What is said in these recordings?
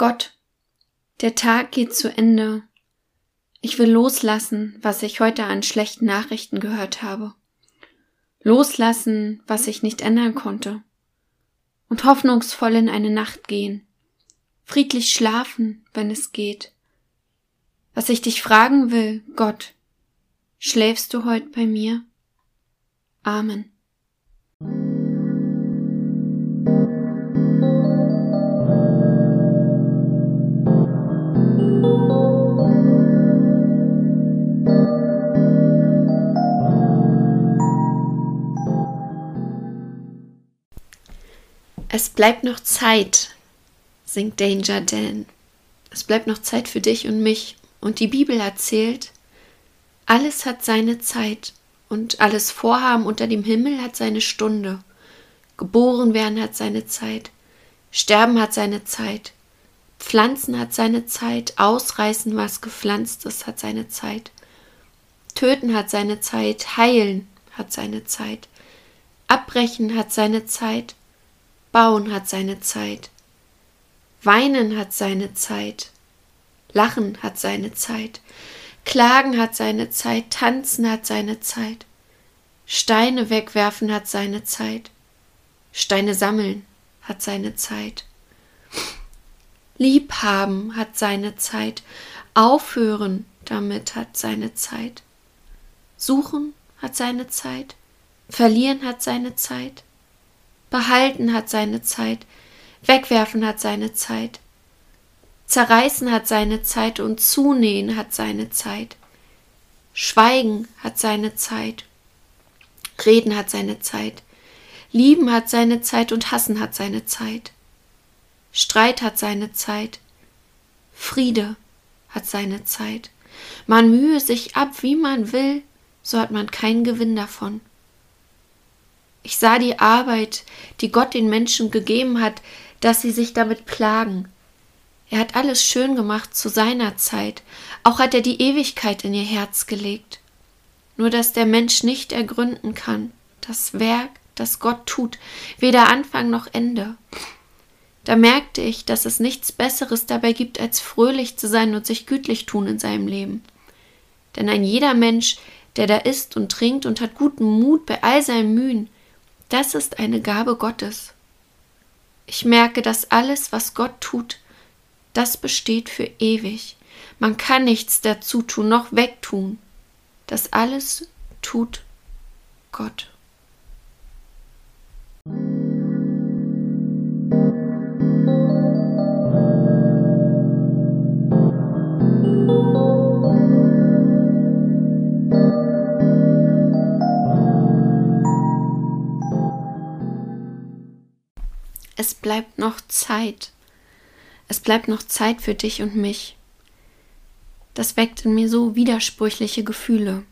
Gott, der Tag geht zu Ende. Ich will loslassen, was ich heute an schlechten Nachrichten gehört habe. Loslassen, was ich nicht ändern konnte. Und hoffnungsvoll in eine Nacht gehen. Friedlich schlafen, wenn es geht. Was ich dich fragen will, Gott, schläfst du heute bei mir? Amen. Es bleibt noch Zeit, singt Danger Dan. Es bleibt noch Zeit für dich und mich. Und die Bibel erzählt, alles hat seine Zeit und alles Vorhaben unter dem Himmel hat seine Stunde. Geboren werden hat seine Zeit, Sterben hat seine Zeit, Pflanzen hat seine Zeit, Ausreißen, was gepflanzt ist, hat seine Zeit. Töten hat seine Zeit, heilen hat seine Zeit, abbrechen hat seine Zeit, Bauen hat seine Zeit. Weinen hat seine Zeit. Lachen hat seine Zeit. Klagen hat seine Zeit. Tanzen hat seine Zeit. Steine wegwerfen hat seine Zeit. Steine sammeln hat seine Zeit. Liebhaben hat seine Zeit. Aufhören damit hat seine Zeit. Suchen hat seine Zeit. Verlieren hat seine Zeit. Behalten hat seine Zeit, wegwerfen hat seine Zeit, zerreißen hat seine Zeit und zunähen hat seine Zeit. Schweigen hat seine Zeit, reden hat seine Zeit, lieben hat seine Zeit und hassen hat seine Zeit. Streit hat seine Zeit, Friede hat seine Zeit. Man mühe sich ab, wie man will, so hat man keinen Gewinn davon. Ich sah die Arbeit, die Gott den Menschen gegeben hat, dass sie sich damit plagen. Er hat alles schön gemacht zu seiner Zeit, auch hat er die Ewigkeit in ihr Herz gelegt. Nur dass der Mensch nicht ergründen kann, das Werk, das Gott tut, weder Anfang noch Ende. Da merkte ich, dass es nichts Besseres dabei gibt, als fröhlich zu sein und sich gütlich tun in seinem Leben. Denn ein jeder Mensch, der da isst und trinkt und hat guten Mut bei all seinen Mühen, das ist eine Gabe Gottes. Ich merke, dass alles, was Gott tut, das besteht für ewig. Man kann nichts dazu tun, noch wegtun. Das alles tut Gott. Es bleibt noch Zeit. Es bleibt noch Zeit für dich und mich. Das weckt in mir so widersprüchliche Gefühle.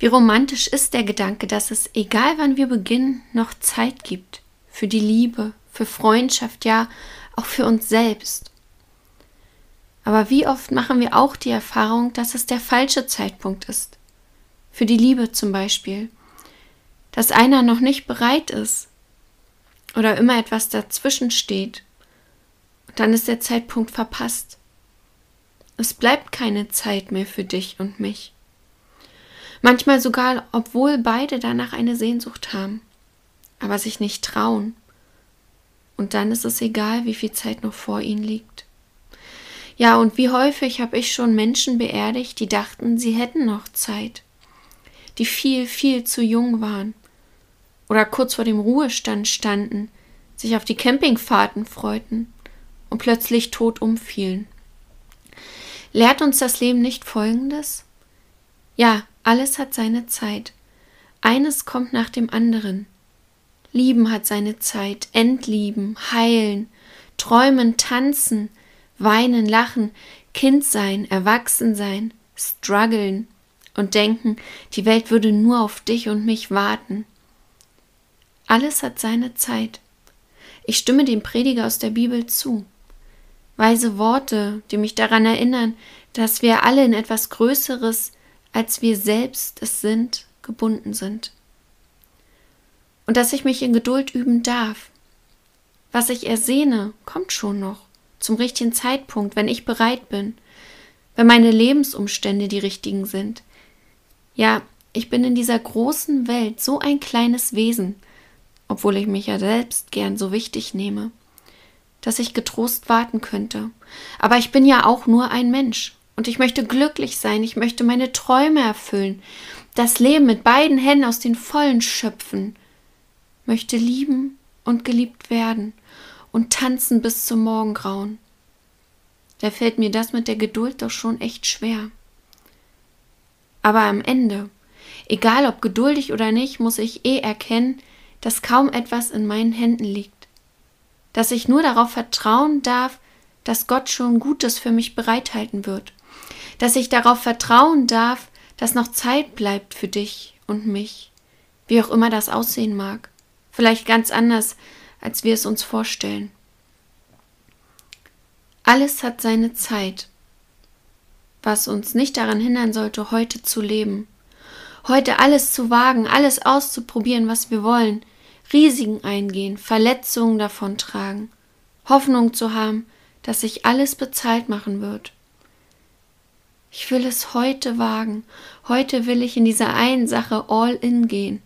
Wie romantisch ist der Gedanke, dass es, egal wann wir beginnen, noch Zeit gibt für die Liebe, für Freundschaft, ja auch für uns selbst. Aber wie oft machen wir auch die Erfahrung, dass es der falsche Zeitpunkt ist? Für die Liebe zum Beispiel. Dass einer noch nicht bereit ist, oder immer etwas dazwischen steht, dann ist der Zeitpunkt verpasst. Es bleibt keine Zeit mehr für dich und mich. Manchmal sogar, obwohl beide danach eine Sehnsucht haben, aber sich nicht trauen. Und dann ist es egal, wie viel Zeit noch vor ihnen liegt. Ja, und wie häufig habe ich schon Menschen beerdigt, die dachten, sie hätten noch Zeit, die viel, viel zu jung waren oder kurz vor dem Ruhestand standen, sich auf die Campingfahrten freuten und plötzlich tot umfielen. Lehrt uns das Leben nicht Folgendes? Ja, alles hat seine Zeit. Eines kommt nach dem anderen. Lieben hat seine Zeit, entlieben, heilen, träumen, tanzen, weinen, lachen, Kind sein, erwachsen sein, strugglen und denken, die Welt würde nur auf dich und mich warten. Alles hat seine Zeit. Ich stimme dem Prediger aus der Bibel zu. Weise Worte, die mich daran erinnern, dass wir alle in etwas Größeres, als wir selbst es sind, gebunden sind. Und dass ich mich in Geduld üben darf. Was ich ersehne, kommt schon noch. zum richtigen Zeitpunkt, wenn ich bereit bin, wenn meine Lebensumstände die richtigen sind. Ja, ich bin in dieser großen Welt so ein kleines Wesen, obwohl ich mich ja selbst gern so wichtig nehme, dass ich getrost warten könnte. Aber ich bin ja auch nur ein Mensch und ich möchte glücklich sein, ich möchte meine Träume erfüllen, das Leben mit beiden Händen aus den Vollen schöpfen, möchte lieben und geliebt werden und tanzen bis zum Morgengrauen. Da fällt mir das mit der Geduld doch schon echt schwer. Aber am Ende, egal ob geduldig oder nicht, muss ich eh erkennen, dass kaum etwas in meinen Händen liegt. Dass ich nur darauf vertrauen darf, dass Gott schon Gutes für mich bereithalten wird. Dass ich darauf vertrauen darf, dass noch Zeit bleibt für dich und mich, wie auch immer das aussehen mag. Vielleicht ganz anders, als wir es uns vorstellen. Alles hat seine Zeit, was uns nicht daran hindern sollte, heute zu leben, heute alles zu wagen, alles auszuprobieren, was wir wollen, Risiken eingehen, Verletzungen davontragen, Hoffnung zu haben, dass sich alles bezahlt machen wird. Ich will es heute wagen, heute will ich in dieser einen Sache all in gehen.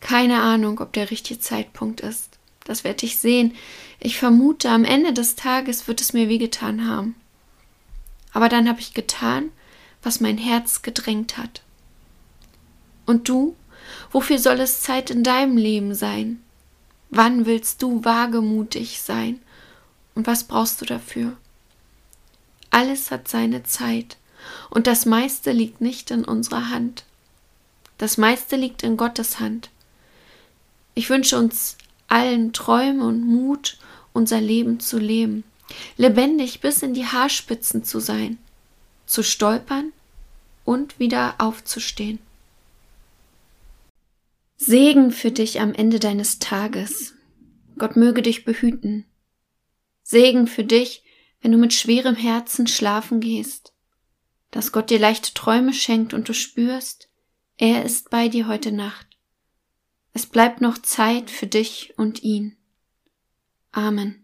Keine Ahnung, ob der richtige Zeitpunkt ist. Das werde ich sehen. Ich vermute, am Ende des Tages wird es mir wehgetan haben. Aber dann habe ich getan, was mein Herz gedrängt hat. Und du? Wofür soll es Zeit in deinem Leben sein? Wann willst du wagemutig sein? Und was brauchst du dafür? Alles hat seine Zeit, und das meiste liegt nicht in unserer Hand. Das meiste liegt in Gottes Hand. Ich wünsche uns allen Träume und Mut, unser Leben zu leben, lebendig bis in die Haarspitzen zu sein, zu stolpern und wieder aufzustehen. Segen für dich am Ende deines Tages. Gott möge dich behüten. Segen für dich, wenn du mit schwerem Herzen schlafen gehst, dass Gott dir leichte Träume schenkt und du spürst, er ist bei dir heute Nacht. Es bleibt noch Zeit für dich und ihn. Amen.